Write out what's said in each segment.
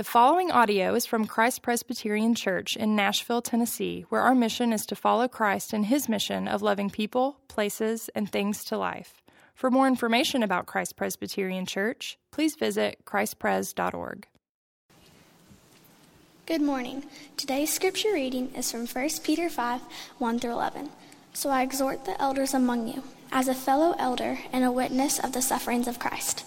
The following audio is from Christ Presbyterian Church in Nashville, Tennessee, where our mission is to follow Christ in his mission of loving people, places, and things to life. For more information about Christ Presbyterian Church, please visit christpres.org. Good morning. Today's scripture reading is from 1 Peter 5 1 through 11. So I exhort the elders among you, as a fellow elder and a witness of the sufferings of Christ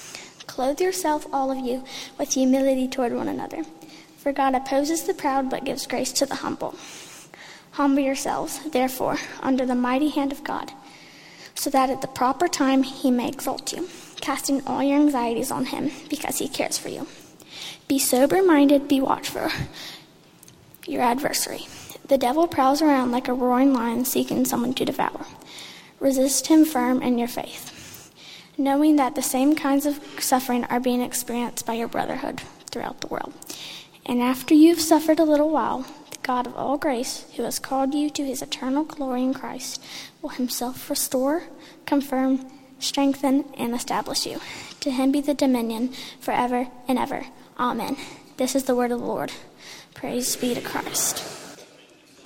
Clothe yourself, all of you, with humility toward one another. For God opposes the proud, but gives grace to the humble. Humble yourselves, therefore, under the mighty hand of God, so that at the proper time he may exalt you, casting all your anxieties on him, because he cares for you. Be sober minded, be watchful. Your adversary. The devil prowls around like a roaring lion seeking someone to devour. Resist him firm in your faith knowing that the same kinds of suffering are being experienced by your brotherhood throughout the world. And after you've suffered a little while, the God of all grace, who has called you to his eternal glory in Christ, will himself restore, confirm, strengthen, and establish you. To him be the dominion forever and ever. Amen. This is the word of the Lord. Praise be to Christ.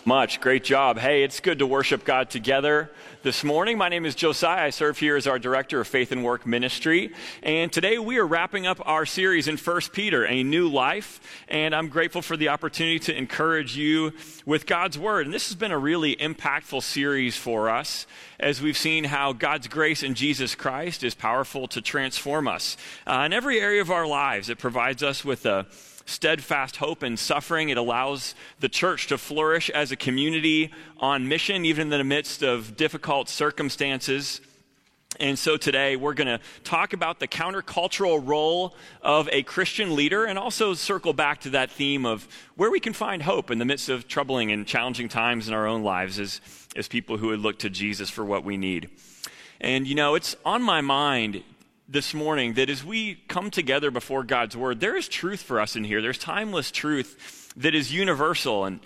Much. Great job. Hey, it's good to worship God together this morning. My name is Josiah. I serve here as our Director of Faith and Work Ministry. And today we are wrapping up our series in 1 Peter, A New Life. And I'm grateful for the opportunity to encourage you with God's Word. And this has been a really impactful series for us as we've seen how God's grace in Jesus Christ is powerful to transform us uh, in every area of our lives. It provides us with a steadfast hope in suffering. It allows the church to flourish as a community on mission, even in the midst of difficult circumstances. And so today we're going to talk about the countercultural role of a Christian leader and also circle back to that theme of where we can find hope in the midst of troubling and challenging times in our own lives as, as people who would look to Jesus for what we need. And you know, it's on my mind this morning that as we come together before God's Word, there is truth for us in here. There's timeless truth that is universal. And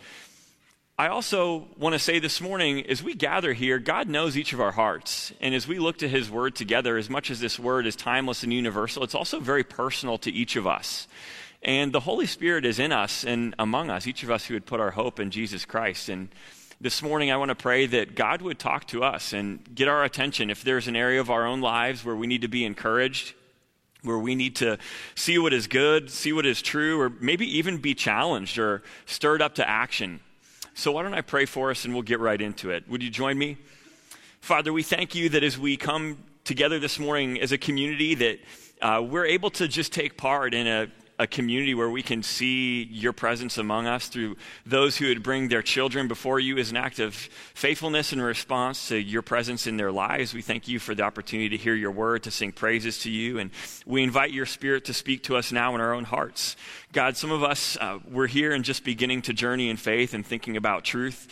I also want to say this morning, as we gather here, God knows each of our hearts. And as we look to His Word together, as much as this Word is timeless and universal, it's also very personal to each of us. And the Holy Spirit is in us and among us, each of us who would put our hope in Jesus Christ. And this morning, I want to pray that God would talk to us and get our attention. If there's an area of our own lives where we need to be encouraged, where we need to see what is good, see what is true, or maybe even be challenged or stirred up to action. So, why don't I pray for us and we'll get right into it? Would you join me? Father, we thank you that as we come together this morning as a community, that uh, we're able to just take part in a a community where we can see your presence among us through those who would bring their children before you as an act of faithfulness and response to your presence in their lives. We thank you for the opportunity to hear your word, to sing praises to you, and we invite your spirit to speak to us now in our own hearts. God, some of us, uh, we're here and just beginning to journey in faith and thinking about truth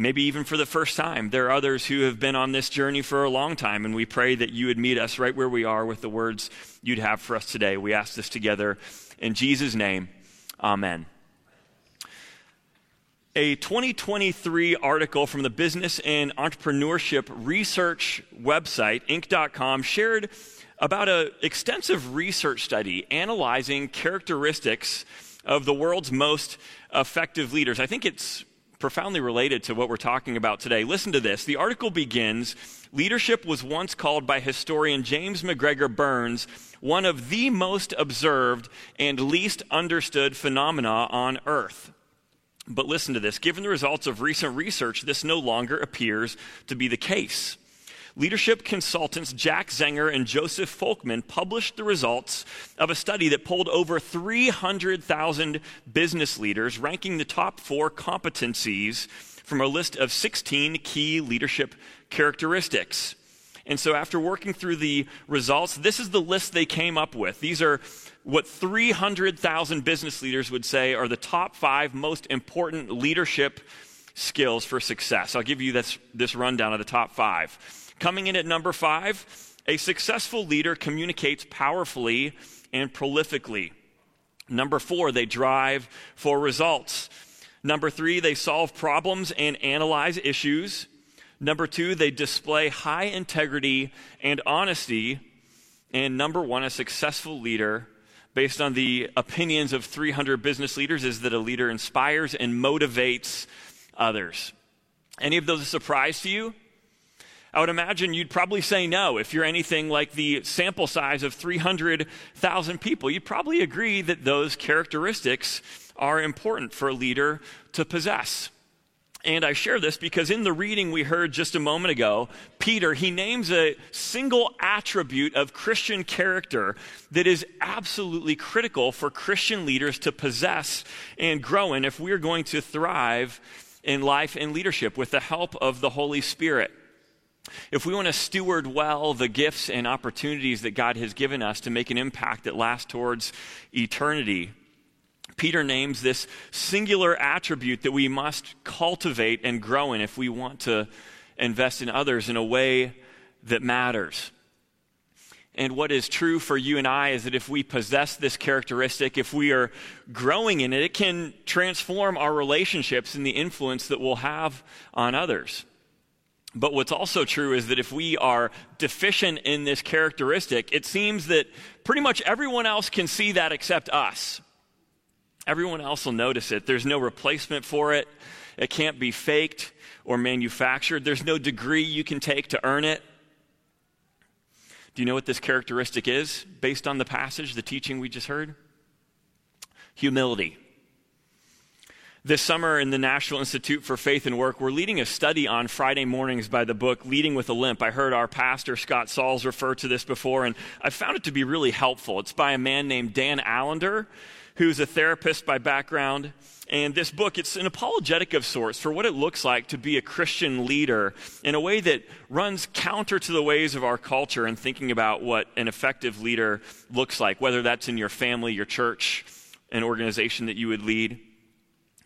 maybe even for the first time. There are others who have been on this journey for a long time, and we pray that you would meet us right where we are with the words you'd have for us today. We ask this together in Jesus' name, amen. A 2023 article from the Business and Entrepreneurship Research website, Inc.com, shared about an extensive research study analyzing characteristics of the world's most effective leaders. I think it's profoundly related to what we're talking about today. Listen to this. The article begins Leadership was once called by historian James MacGregor Burns one of the most observed and least understood phenomena on Earth. But listen to this given the results of recent research, this no longer appears to be the case. Leadership consultants Jack Zenger and Joseph Folkman published the results of a study that polled over 300,000 business leaders, ranking the top four competencies from a list of 16 key leadership characteristics. And so, after working through the results, this is the list they came up with. These are what 300,000 business leaders would say are the top five most important leadership skills for success. I'll give you this, this rundown of the top five. Coming in at number five, a successful leader communicates powerfully and prolifically. Number four, they drive for results. Number three, they solve problems and analyze issues. Number two, they display high integrity and honesty. And number one, a successful leader, based on the opinions of 300 business leaders, is that a leader inspires and motivates others. Any of those a surprise to you? I would imagine you'd probably say no. If you're anything like the sample size of 300,000 people, you'd probably agree that those characteristics are important for a leader to possess. And I share this because in the reading we heard just a moment ago, Peter, he names a single attribute of Christian character that is absolutely critical for Christian leaders to possess and grow in if we're going to thrive in life and leadership with the help of the Holy Spirit. If we want to steward well the gifts and opportunities that God has given us to make an impact that lasts towards eternity, Peter names this singular attribute that we must cultivate and grow in if we want to invest in others in a way that matters. And what is true for you and I is that if we possess this characteristic, if we are growing in it, it can transform our relationships and the influence that we'll have on others. But what's also true is that if we are deficient in this characteristic, it seems that pretty much everyone else can see that except us. Everyone else will notice it. There's no replacement for it. It can't be faked or manufactured. There's no degree you can take to earn it. Do you know what this characteristic is based on the passage, the teaching we just heard? Humility. This summer in the National Institute for Faith and Work, we're leading a study on Friday mornings by the book Leading with a Limp. I heard our pastor, Scott Sauls, refer to this before, and I found it to be really helpful. It's by a man named Dan Allender, who's a therapist by background. And this book, it's an apologetic of sorts for what it looks like to be a Christian leader in a way that runs counter to the ways of our culture and thinking about what an effective leader looks like, whether that's in your family, your church, an organization that you would lead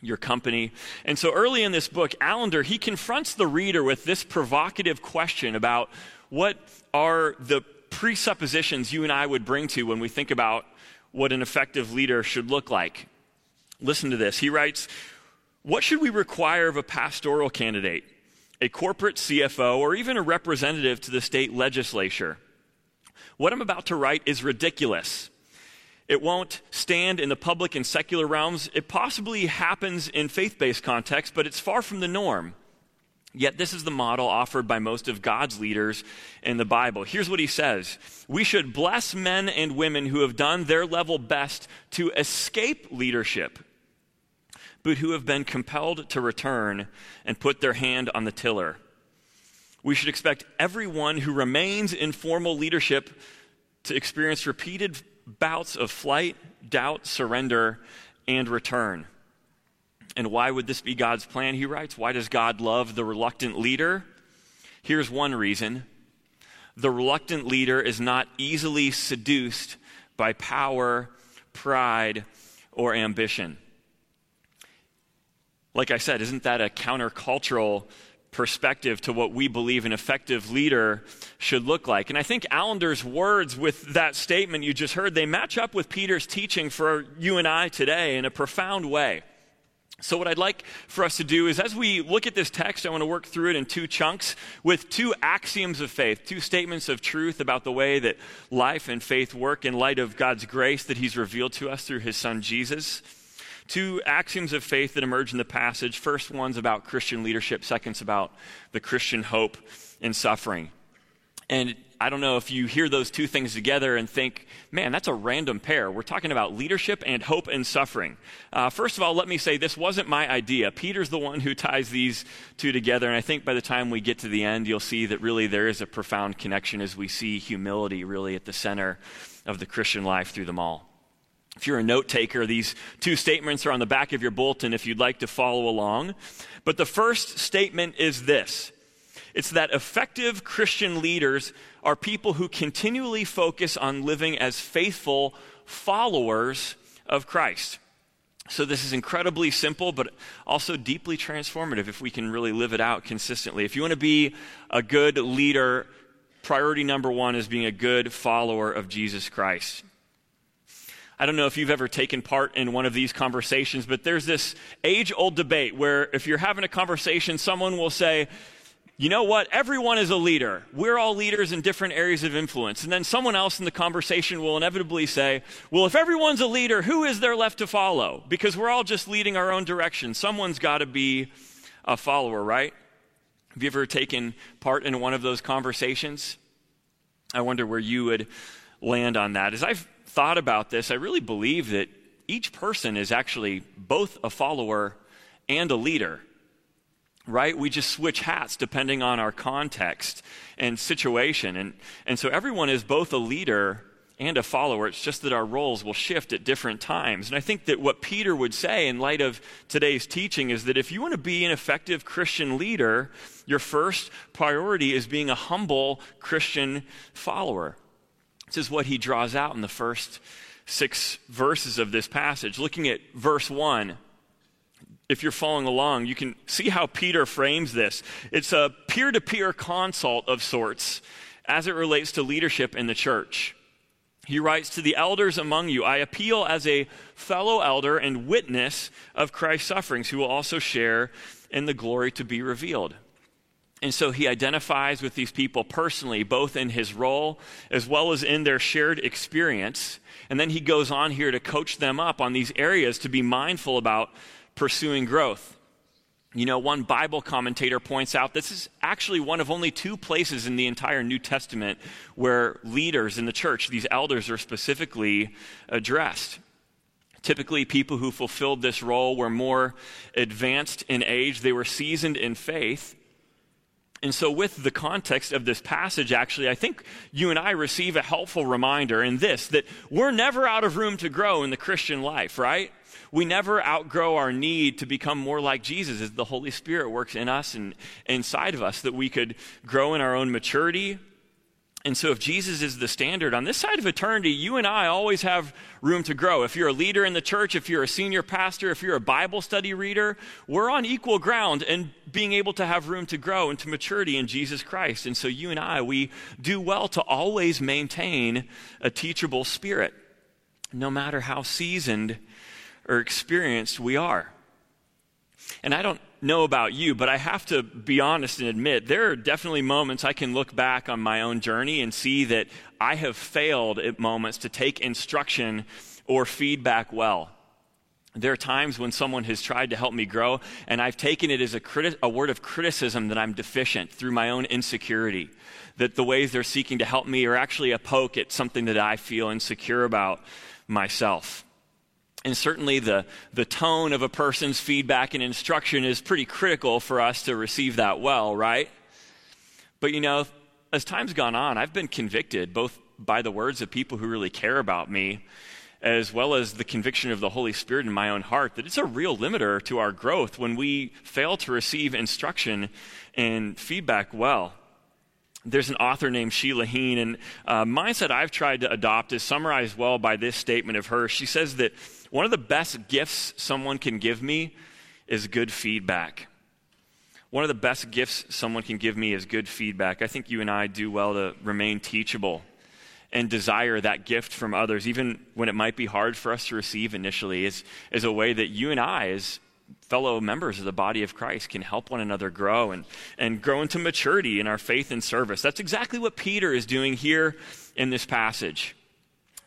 your company. And so early in this book, Allender, he confronts the reader with this provocative question about what are the presuppositions you and I would bring to when we think about what an effective leader should look like. Listen to this. He writes, What should we require of a pastoral candidate, a corporate CFO, or even a representative to the state legislature? What I'm about to write is ridiculous. It won't stand in the public and secular realms. It possibly happens in faith based contexts, but it's far from the norm. Yet, this is the model offered by most of God's leaders in the Bible. Here's what he says We should bless men and women who have done their level best to escape leadership, but who have been compelled to return and put their hand on the tiller. We should expect everyone who remains in formal leadership to experience repeated bouts of flight, doubt, surrender, and return. And why would this be God's plan? He writes, Why does God love the reluctant leader? Here's one reason the reluctant leader is not easily seduced by power, pride, or ambition. Like I said, isn't that a countercultural perspective to what we believe an effective leader should look like. And I think Allender's words with that statement you just heard, they match up with Peter's teaching for you and I today in a profound way. So, what I'd like for us to do is, as we look at this text, I want to work through it in two chunks with two axioms of faith, two statements of truth about the way that life and faith work in light of God's grace that He's revealed to us through His Son Jesus. Two axioms of faith that emerge in the passage. First one's about Christian leadership, second's about the Christian hope in suffering. And I don't know if you hear those two things together and think, man, that's a random pair. We're talking about leadership and hope and suffering. Uh, first of all, let me say this wasn't my idea. Peter's the one who ties these two together. And I think by the time we get to the end, you'll see that really there is a profound connection as we see humility really at the center of the Christian life through them all. If you're a note taker, these two statements are on the back of your bulletin if you'd like to follow along. But the first statement is this It's that effective Christian leaders are people who continually focus on living as faithful followers of Christ. So, this is incredibly simple, but also deeply transformative if we can really live it out consistently. If you want to be a good leader, priority number one is being a good follower of Jesus Christ. I don't know if you've ever taken part in one of these conversations, but there's this age old debate where if you're having a conversation, someone will say, you know what? Everyone is a leader. We're all leaders in different areas of influence. And then someone else in the conversation will inevitably say, well, if everyone's a leader, who is there left to follow? Because we're all just leading our own direction. Someone's got to be a follower, right? Have you ever taken part in one of those conversations? I wonder where you would land on that. As I've thought about this, I really believe that each person is actually both a follower and a leader right? We just switch hats depending on our context and situation. And, and so everyone is both a leader and a follower. It's just that our roles will shift at different times. And I think that what Peter would say in light of today's teaching is that if you want to be an effective Christian leader, your first priority is being a humble Christian follower. This is what he draws out in the first six verses of this passage. Looking at verse 1 if you're following along, you can see how Peter frames this. It's a peer to peer consult of sorts as it relates to leadership in the church. He writes to the elders among you, I appeal as a fellow elder and witness of Christ's sufferings, who will also share in the glory to be revealed. And so he identifies with these people personally, both in his role as well as in their shared experience. And then he goes on here to coach them up on these areas to be mindful about pursuing growth. You know, one Bible commentator points out this is actually one of only two places in the entire New Testament where leaders in the church, these elders, are specifically addressed. Typically, people who fulfilled this role were more advanced in age, they were seasoned in faith. And so, with the context of this passage, actually, I think you and I receive a helpful reminder in this that we're never out of room to grow in the Christian life, right? We never outgrow our need to become more like Jesus as the Holy Spirit works in us and inside of us, that we could grow in our own maturity. And so, if Jesus is the standard on this side of eternity, you and I always have room to grow. If you're a leader in the church, if you're a senior pastor, if you're a Bible study reader, we're on equal ground and being able to have room to grow into maturity in Jesus Christ. And so, you and I, we do well to always maintain a teachable spirit, no matter how seasoned or experienced we are. And I don't know about you, but I have to be honest and admit there are definitely moments I can look back on my own journey and see that I have failed at moments to take instruction or feedback well. There are times when someone has tried to help me grow, and I've taken it as a, criti- a word of criticism that I'm deficient through my own insecurity. That the ways they're seeking to help me are actually a poke at something that I feel insecure about myself. And certainly the, the tone of a person's feedback and instruction is pretty critical for us to receive that well, right? But you know, as time's gone on, I've been convicted both by the words of people who really care about me, as well as the conviction of the Holy Spirit in my own heart, that it's a real limiter to our growth when we fail to receive instruction and feedback well. There's an author named Sheila Heen, and uh, mindset I've tried to adopt is summarized well by this statement of hers. She says that one of the best gifts someone can give me is good feedback. One of the best gifts someone can give me is good feedback. I think you and I do well to remain teachable and desire that gift from others, even when it might be hard for us to receive initially, is, is a way that you and I, as fellow members of the body of Christ, can help one another grow and, and grow into maturity in our faith and service. That's exactly what Peter is doing here in this passage.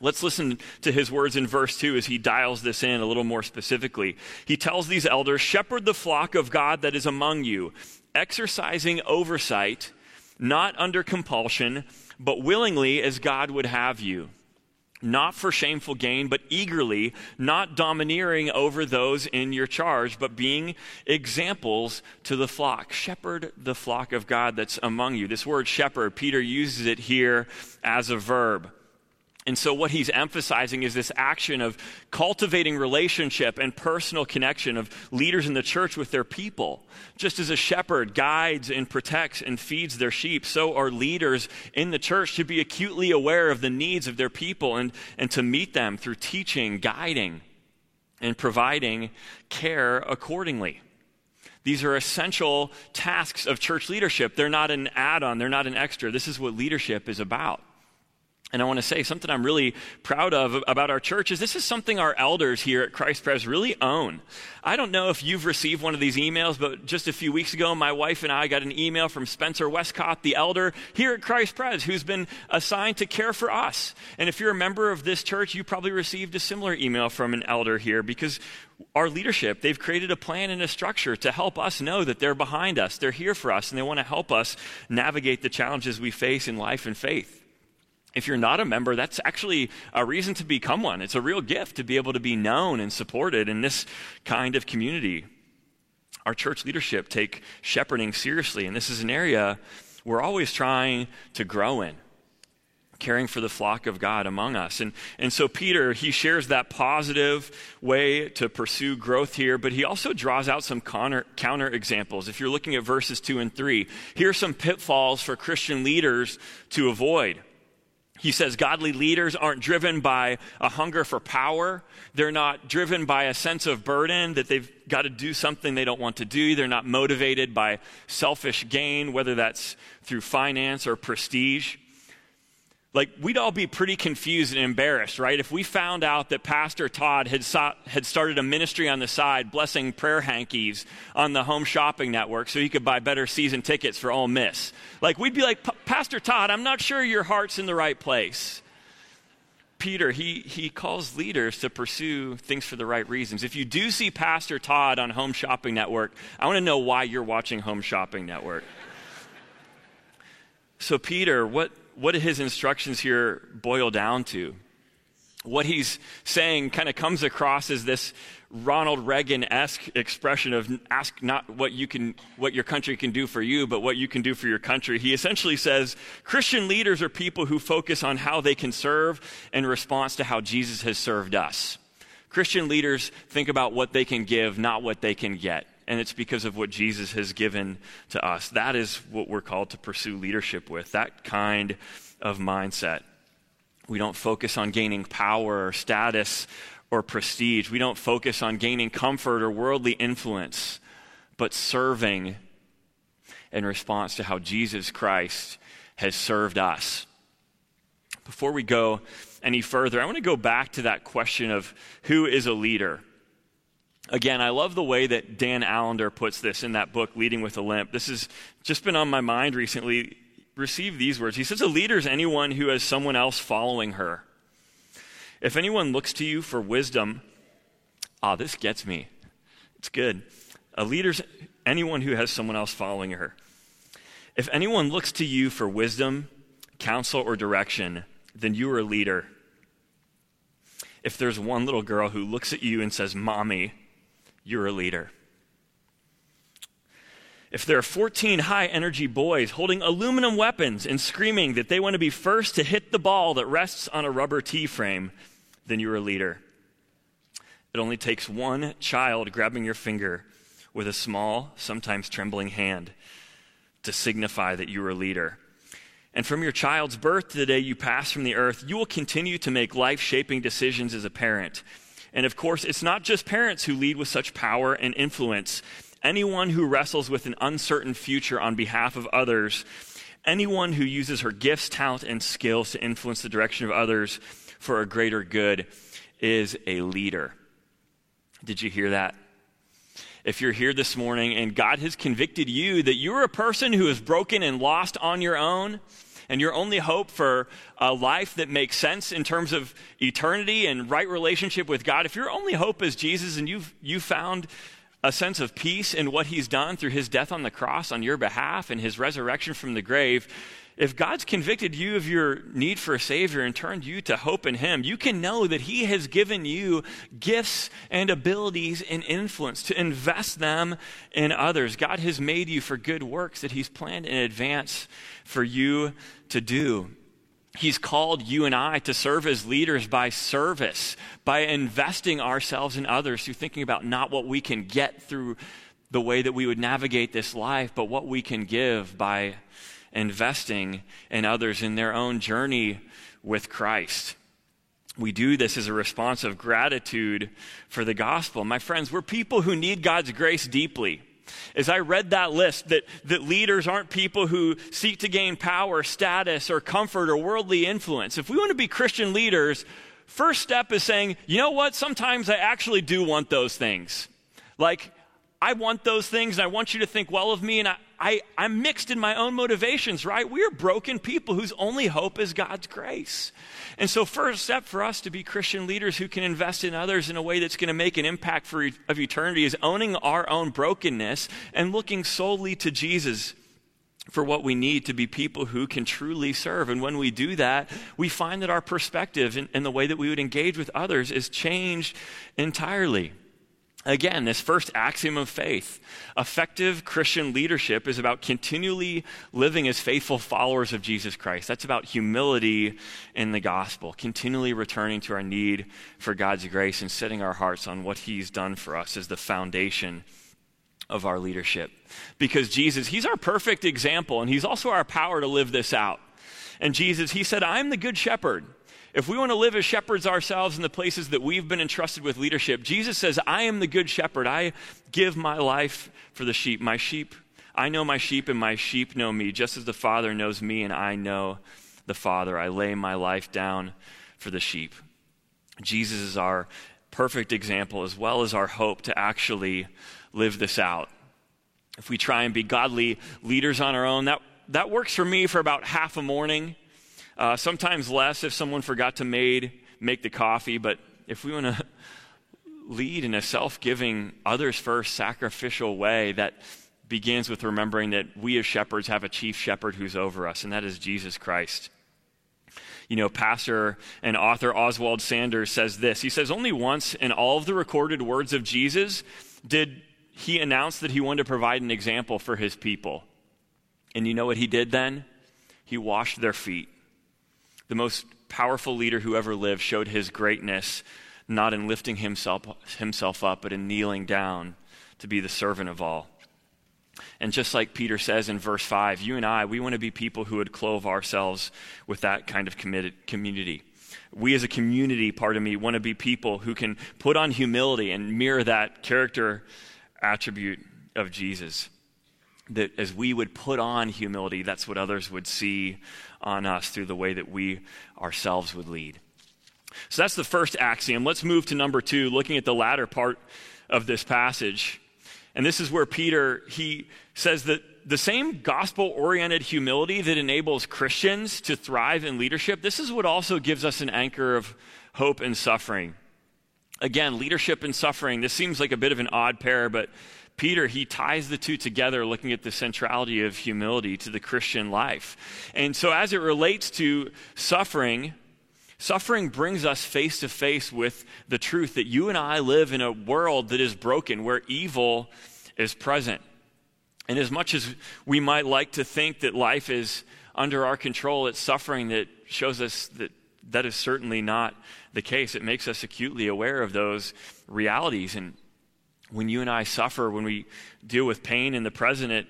Let's listen to his words in verse 2 as he dials this in a little more specifically. He tells these elders, Shepherd the flock of God that is among you, exercising oversight, not under compulsion, but willingly as God would have you. Not for shameful gain, but eagerly, not domineering over those in your charge, but being examples to the flock. Shepherd the flock of God that's among you. This word shepherd, Peter uses it here as a verb. And so, what he's emphasizing is this action of cultivating relationship and personal connection of leaders in the church with their people. Just as a shepherd guides and protects and feeds their sheep, so are leaders in the church to be acutely aware of the needs of their people and, and to meet them through teaching, guiding, and providing care accordingly. These are essential tasks of church leadership. They're not an add on, they're not an extra. This is what leadership is about. And I want to say something I'm really proud of about our church is this is something our elders here at Christ Pres really own. I don't know if you've received one of these emails, but just a few weeks ago, my wife and I got an email from Spencer Westcott, the elder here at Christ Pres, who's been assigned to care for us. And if you're a member of this church, you probably received a similar email from an elder here because our leadership, they've created a plan and a structure to help us know that they're behind us, they're here for us, and they want to help us navigate the challenges we face in life and faith if you're not a member, that's actually a reason to become one. It's a real gift to be able to be known and supported in this kind of community. Our church leadership take shepherding seriously, and this is an area we're always trying to grow in caring for the flock of God among us. And, and so Peter, he shares that positive way to pursue growth here, but he also draws out some counter, counter examples. If you're looking at verses 2 and 3, here are some pitfalls for Christian leaders to avoid. He says godly leaders aren't driven by a hunger for power. They're not driven by a sense of burden that they've got to do something they don't want to do. They're not motivated by selfish gain, whether that's through finance or prestige. Like, we'd all be pretty confused and embarrassed, right? If we found out that Pastor Todd had, sought, had started a ministry on the side, blessing prayer hankies on the home shopping network so he could buy better season tickets for Ole Miss. Like, we'd be like, Pastor Todd, I'm not sure your heart's in the right place. Peter, he, he calls leaders to pursue things for the right reasons. If you do see Pastor Todd on Home Shopping Network, I want to know why you're watching Home Shopping Network. so, Peter, what, what his instructions here boil down to? What he's saying kind of comes across as this Ronald Reagan esque expression of ask not what you can, what your country can do for you, but what you can do for your country. He essentially says Christian leaders are people who focus on how they can serve in response to how Jesus has served us. Christian leaders think about what they can give, not what they can get and it's because of what Jesus has given to us. That is what we're called to pursue leadership with, that kind of mindset. We don't focus on gaining power or status or prestige. We don't focus on gaining comfort or worldly influence, but serving in response to how Jesus Christ has served us. Before we go any further, I want to go back to that question of who is a leader. Again, I love the way that Dan Allender puts this in that book, Leading with a Limp. This has just been on my mind recently. Receive these words. He says, A leader is anyone who has someone else following her. If anyone looks to you for wisdom, ah, this gets me. It's good. A leader's anyone who has someone else following her. If anyone looks to you for wisdom, counsel, or direction, then you are a leader. If there's one little girl who looks at you and says, Mommy, you're a leader. If there are 14 high energy boys holding aluminum weapons and screaming that they want to be first to hit the ball that rests on a rubber T frame, then you're a leader. It only takes one child grabbing your finger with a small, sometimes trembling hand to signify that you're a leader. And from your child's birth to the day you pass from the earth, you will continue to make life shaping decisions as a parent. And of course, it's not just parents who lead with such power and influence. Anyone who wrestles with an uncertain future on behalf of others, anyone who uses her gifts, talent, and skills to influence the direction of others for a greater good is a leader. Did you hear that? If you're here this morning and God has convicted you that you're a person who is broken and lost on your own, and your only hope for a life that makes sense in terms of eternity and right relationship with God, if your only hope is Jesus and you've you found a sense of peace in what he's done through his death on the cross on your behalf and his resurrection from the grave, if God's convicted you of your need for a Savior and turned you to hope in Him, you can know that He has given you gifts and abilities and influence to invest them in others. God has made you for good works that He's planned in advance for you to do. He's called you and I to serve as leaders by service, by investing ourselves in others through thinking about not what we can get through the way that we would navigate this life, but what we can give by investing in others in their own journey with Christ. We do this as a response of gratitude for the gospel. My friends, we're people who need God's grace deeply. As I read that list, that, that leaders aren't people who seek to gain power, status, or comfort, or worldly influence. If we want to be Christian leaders, first step is saying, you know what? Sometimes I actually do want those things. Like, I want those things, and I want you to think well of me, and I, I, I'm mixed in my own motivations, right? We are broken people whose only hope is God's grace. And so, first step for us to be Christian leaders who can invest in others in a way that's going to make an impact for of eternity is owning our own brokenness and looking solely to Jesus for what we need to be people who can truly serve. And when we do that, we find that our perspective and, and the way that we would engage with others is changed entirely. Again, this first axiom of faith effective Christian leadership is about continually living as faithful followers of Jesus Christ. That's about humility in the gospel, continually returning to our need for God's grace and setting our hearts on what He's done for us as the foundation of our leadership. Because Jesus, He's our perfect example, and He's also our power to live this out. And Jesus, He said, I'm the good shepherd. If we want to live as shepherds ourselves in the places that we've been entrusted with leadership, Jesus says, I am the good shepherd. I give my life for the sheep. My sheep, I know my sheep, and my sheep know me, just as the Father knows me, and I know the Father. I lay my life down for the sheep. Jesus is our perfect example as well as our hope to actually live this out. If we try and be godly leaders on our own, that, that works for me for about half a morning uh, sometimes less if someone forgot to made, make the coffee, but if we want to lead in a self giving, others first, sacrificial way that begins with remembering that we as shepherds have a chief shepherd who's over us, and that is Jesus Christ. You know, pastor and author Oswald Sanders says this. He says, Only once in all of the recorded words of Jesus did he announce that he wanted to provide an example for his people. And you know what he did then? He washed their feet the most powerful leader who ever lived, showed his greatness not in lifting himself, himself up, but in kneeling down to be the servant of all. And just like Peter says in verse 5, you and I, we want to be people who would clothe ourselves with that kind of committed community. We as a community, part of me, want to be people who can put on humility and mirror that character attribute of Jesus that as we would put on humility, that's what others would see on us through the way that we ourselves would lead. So that's the first axiom. Let's move to number two, looking at the latter part of this passage. And this is where Peter, he says that the same gospel oriented humility that enables Christians to thrive in leadership, this is what also gives us an anchor of hope in suffering. Again, leadership and suffering, this seems like a bit of an odd pair, but Peter, he ties the two together, looking at the centrality of humility to the Christian life. And so, as it relates to suffering, suffering brings us face to face with the truth that you and I live in a world that is broken, where evil is present. And as much as we might like to think that life is under our control, it's suffering that shows us that that is certainly not the case. It makes us acutely aware of those realities. And when you and I suffer, when we deal with pain in the present, it,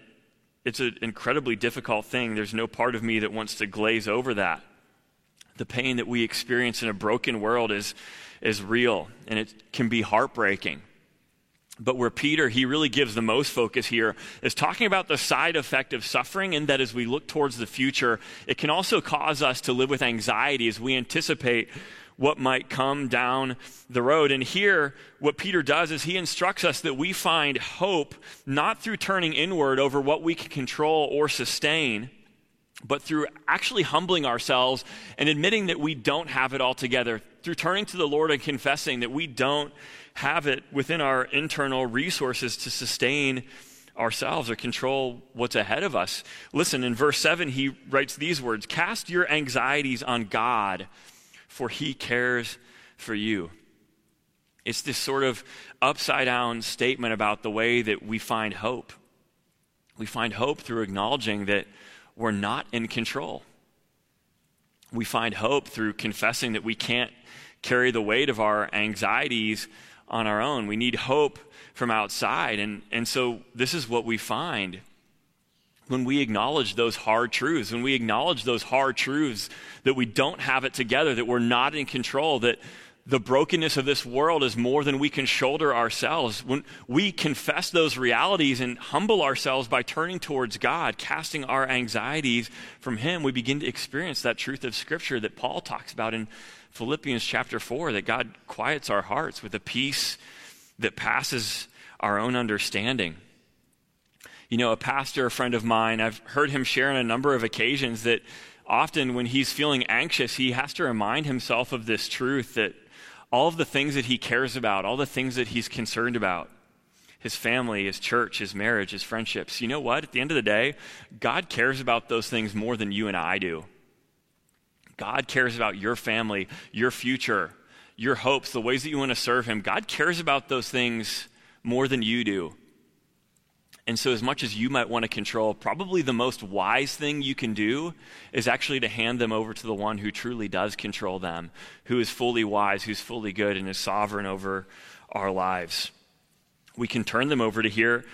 it's an incredibly difficult thing. There's no part of me that wants to glaze over that. The pain that we experience in a broken world is, is real, and it can be heartbreaking. But where Peter, he really gives the most focus here, is talking about the side effect of suffering, and that as we look towards the future, it can also cause us to live with anxiety as we anticipate what might come down the road. And here, what Peter does is he instructs us that we find hope not through turning inward over what we can control or sustain, but through actually humbling ourselves and admitting that we don't have it all together, through turning to the Lord and confessing that we don't have it within our internal resources to sustain ourselves or control what's ahead of us. Listen, in verse 7, he writes these words Cast your anxieties on God for he cares for you. It's this sort of upside down statement about the way that we find hope. We find hope through acknowledging that we're not in control. We find hope through confessing that we can't carry the weight of our anxieties on our own. We need hope from outside. And, and so this is what we find when we acknowledge those hard truths, when we acknowledge those hard truths that we don't have it together, that we're not in control, that the brokenness of this world is more than we can shoulder ourselves. When we confess those realities and humble ourselves by turning towards God, casting our anxieties from Him, we begin to experience that truth of Scripture that Paul talks about in Philippians chapter 4 that God quiets our hearts with a peace that passes our own understanding. You know, a pastor, a friend of mine, I've heard him share on a number of occasions that often when he's feeling anxious, he has to remind himself of this truth that all of the things that he cares about, all the things that he's concerned about, his family, his church, his marriage, his friendships, you know what? At the end of the day, God cares about those things more than you and I do. God cares about your family, your future, your hopes, the ways that you want to serve Him. God cares about those things more than you do. And so, as much as you might want to control, probably the most wise thing you can do is actually to hand them over to the one who truly does control them, who is fully wise, who's fully good, and is sovereign over our lives. We can turn them over to here,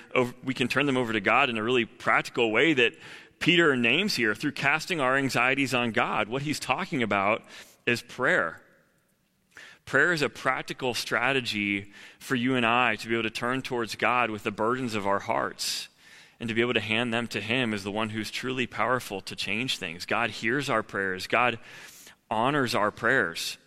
we can turn them over to God in a really practical way that Peter names here through casting our anxieties on God. What he's talking about is prayer. Prayer is a practical strategy for you and I to be able to turn towards God with the burdens of our hearts and to be able to hand them to Him as the one who's truly powerful to change things. God hears our prayers, God honors our prayers.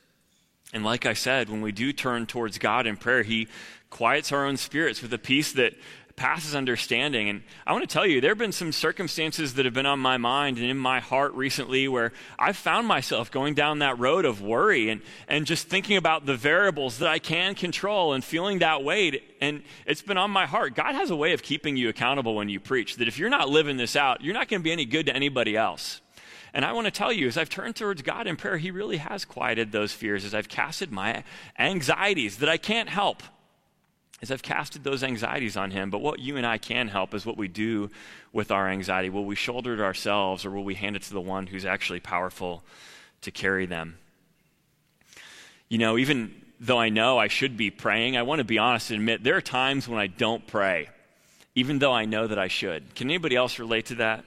And like I said, when we do turn towards God in prayer, He quiets our own spirits with a peace that passes understanding. And I want to tell you, there have been some circumstances that have been on my mind and in my heart recently where I've found myself going down that road of worry and, and just thinking about the variables that I can control and feeling that weight. And it's been on my heart. God has a way of keeping you accountable when you preach, that if you're not living this out, you're not going to be any good to anybody else. And I want to tell you, as I've turned towards God in prayer, He really has quieted those fears as I've casted my anxieties that I can't help is I've casted those anxieties on him. But what you and I can help is what we do with our anxiety. Will we shoulder it ourselves or will we hand it to the one who's actually powerful to carry them? You know, even though I know I should be praying, I want to be honest and admit there are times when I don't pray, even though I know that I should. Can anybody else relate to that?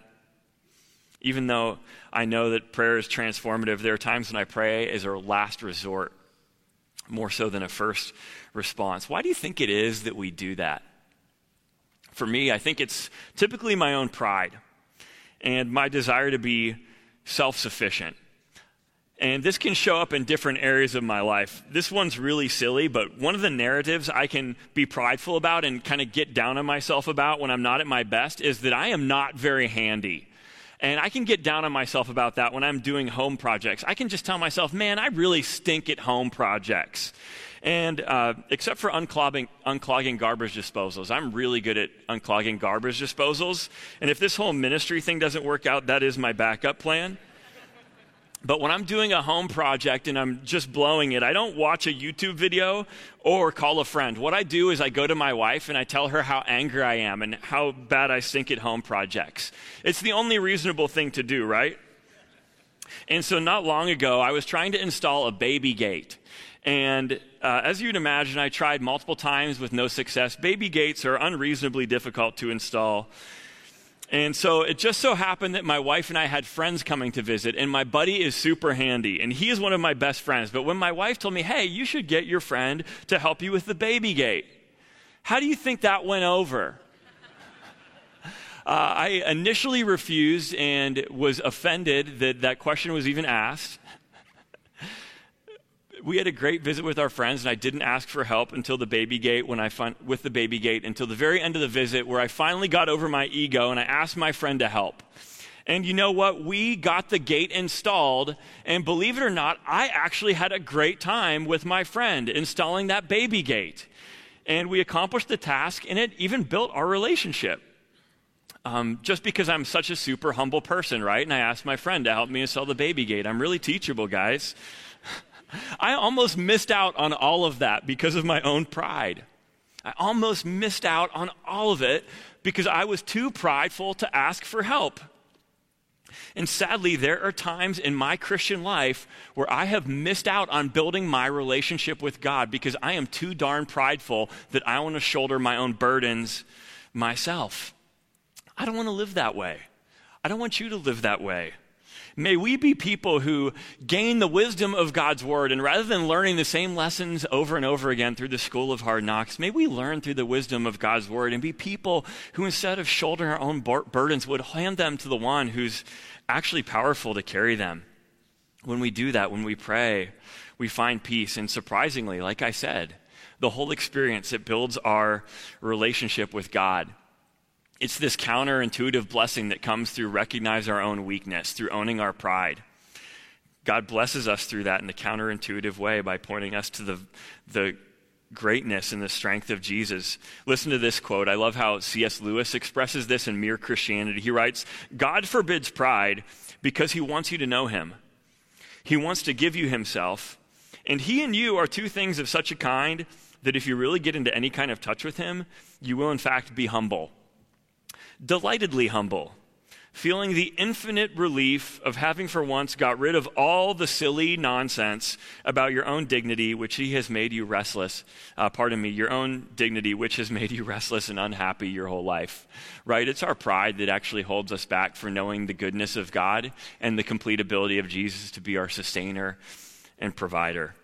Even though I know that prayer is transformative, there are times when I pray as a last resort more so than a first response. Why do you think it is that we do that? For me, I think it's typically my own pride and my desire to be self sufficient. And this can show up in different areas of my life. This one's really silly, but one of the narratives I can be prideful about and kind of get down on myself about when I'm not at my best is that I am not very handy. And I can get down on myself about that when I'm doing home projects. I can just tell myself, man, I really stink at home projects. And uh, except for unclogging, unclogging garbage disposals, I'm really good at unclogging garbage disposals. And if this whole ministry thing doesn't work out, that is my backup plan. But when I'm doing a home project and I'm just blowing it, I don't watch a YouTube video or call a friend. What I do is I go to my wife and I tell her how angry I am and how bad I stink at home projects. It's the only reasonable thing to do, right? And so, not long ago, I was trying to install a baby gate. And uh, as you'd imagine, I tried multiple times with no success. Baby gates are unreasonably difficult to install. And so it just so happened that my wife and I had friends coming to visit, and my buddy is super handy, and he is one of my best friends. But when my wife told me, hey, you should get your friend to help you with the baby gate, how do you think that went over? Uh, I initially refused and was offended that that question was even asked we had a great visit with our friends, and I didn't ask for help until the baby gate when I fin- with the baby gate until the very end of the visit, where I finally got over my ego and I asked my friend to help. And you know what? We got the gate installed, and believe it or not, I actually had a great time with my friend installing that baby gate. And we accomplished the task, and it even built our relationship. Um, just because I'm such a super humble person, right? And I asked my friend to help me install the baby gate. I'm really teachable, guys. I almost missed out on all of that because of my own pride. I almost missed out on all of it because I was too prideful to ask for help. And sadly, there are times in my Christian life where I have missed out on building my relationship with God because I am too darn prideful that I want to shoulder my own burdens myself. I don't want to live that way. I don't want you to live that way. May we be people who gain the wisdom of God's word, and rather than learning the same lessons over and over again through the school of hard knocks, may we learn through the wisdom of God's word and be people who, instead of shouldering our own burdens, would hand them to the one who's actually powerful to carry them. When we do that, when we pray, we find peace. And surprisingly, like I said, the whole experience, it builds our relationship with God. It's this counterintuitive blessing that comes through recognize our own weakness, through owning our pride. God blesses us through that in a counterintuitive way by pointing us to the, the greatness and the strength of Jesus. Listen to this quote. I love how C.S. Lewis expresses this in Mere Christianity. He writes God forbids pride because he wants you to know him, he wants to give you himself. And he and you are two things of such a kind that if you really get into any kind of touch with him, you will in fact be humble delightedly humble, feeling the infinite relief of having for once got rid of all the silly nonsense about your own dignity, which he has made you restless. Uh, pardon me, your own dignity, which has made you restless and unhappy your whole life. Right? It's our pride that actually holds us back for knowing the goodness of God and the complete ability of Jesus to be our sustainer and provider.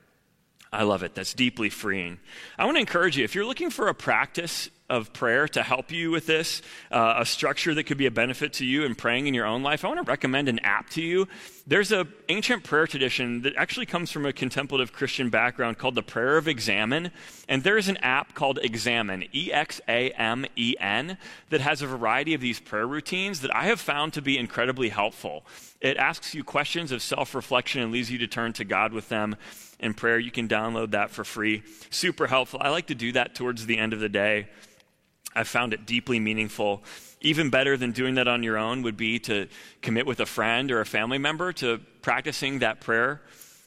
I love it. That's deeply freeing. I want to encourage you if you're looking for a practice of prayer to help you with this, uh, a structure that could be a benefit to you in praying in your own life, I want to recommend an app to you. There's an ancient prayer tradition that actually comes from a contemplative Christian background called the Prayer of Examen. And there's an app called Examen, E X A M E N, that has a variety of these prayer routines that I have found to be incredibly helpful. It asks you questions of self reflection and leads you to turn to God with them in prayer. You can download that for free. Super helpful. I like to do that towards the end of the day. I found it deeply meaningful. Even better than doing that on your own would be to commit with a friend or a family member to practicing that prayer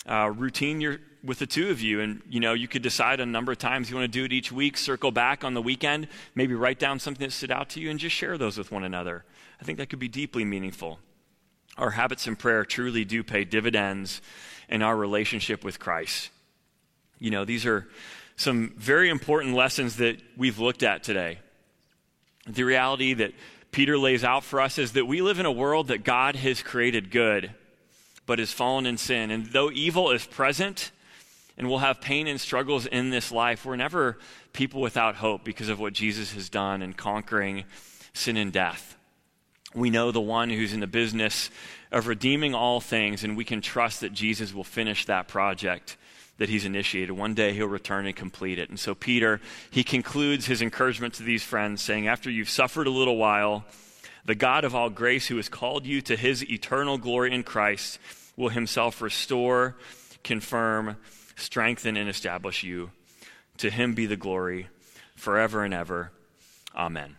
uh, routine with the two of you. And, you know, you could decide a number of times you want to do it each week, circle back on the weekend, maybe write down something that stood out to you, and just share those with one another. I think that could be deeply meaningful. Our habits in prayer truly do pay dividends in our relationship with Christ. You know, these are some very important lessons that we've looked at today. The reality that Peter lays out for us is that we live in a world that God has created good, but is fallen in sin. And though evil is present, and we'll have pain and struggles in this life, we're never people without hope because of what Jesus has done in conquering sin and death. We know the one who's in the business of redeeming all things, and we can trust that Jesus will finish that project that he's initiated. One day he'll return and complete it. And so Peter, he concludes his encouragement to these friends saying, After you've suffered a little while, the God of all grace who has called you to his eternal glory in Christ will himself restore, confirm, strengthen, and establish you. To him be the glory forever and ever. Amen.